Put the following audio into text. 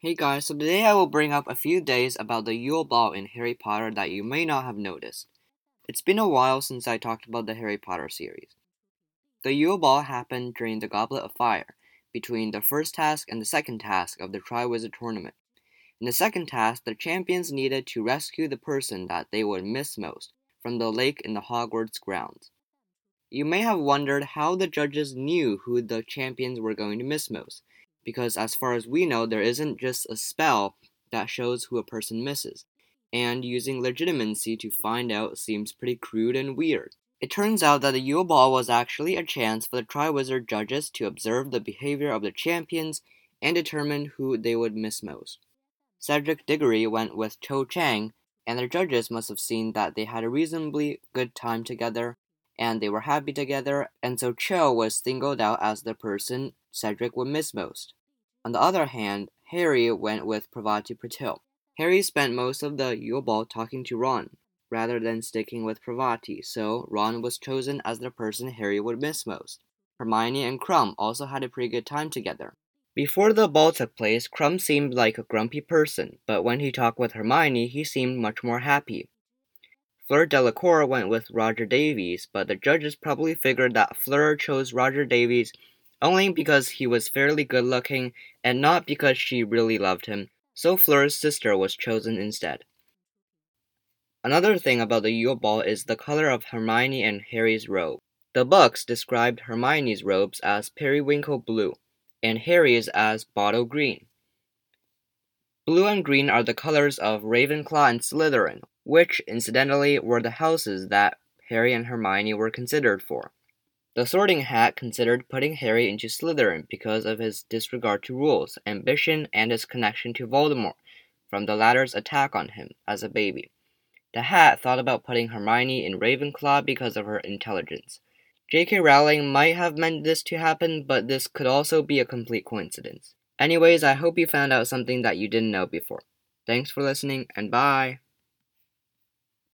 Hey guys, so today I will bring up a few days about the Yule Ball in Harry Potter that you may not have noticed. It's been a while since I talked about the Harry Potter series. The Yule Ball happened during the Goblet of Fire, between the first task and the second task of the Triwizard Tournament. In the second task, the champions needed to rescue the person that they would miss most from the lake in the Hogwarts grounds. You may have wondered how the judges knew who the champions were going to miss most, because as far as we know, there isn't just a spell that shows who a person misses, and using Legilimency to find out seems pretty crude and weird. It turns out that the Yule Ball was actually a chance for the Triwizard judges to observe the behavior of the champions and determine who they would miss most. Cedric Diggory went with Cho Chang, and the judges must have seen that they had a reasonably good time together, and they were happy together, and so Cho was singled out as the person Cedric would miss most. On the other hand, Harry went with Parvati Patil. Harry spent most of the Yule Ball talking to Ron, rather than sticking with Pravati, so Ron was chosen as the person Harry would miss most. Hermione and Krum also had a pretty good time together. Before the ball took place, Krum seemed like a grumpy person, but when he talked with Hermione, he seemed much more happy. Fleur Delacour went with Roger Davies, but the judges probably figured that Fleur chose Roger Davies only because he was fairly good looking and not because she really loved him, so Fleur's sister was chosen instead. Another thing about the Yule Ball is the color of Hermione and Harry's robe. The books described Hermione's robes as periwinkle blue and Harry's as bottle green. Blue and green are the colors of Ravenclaw and Slytherin, which, incidentally, were the houses that Harry and Hermione were considered for. The Sorting Hat considered putting Harry into Slytherin because of his disregard to rules, ambition, and his connection to Voldemort from the latter's attack on him as a baby. The Hat thought about putting Hermione in Ravenclaw because of her intelligence. J.K. Rowling might have meant this to happen, but this could also be a complete coincidence. Anyways, I hope you found out something that you didn't know before. Thanks for listening, and bye!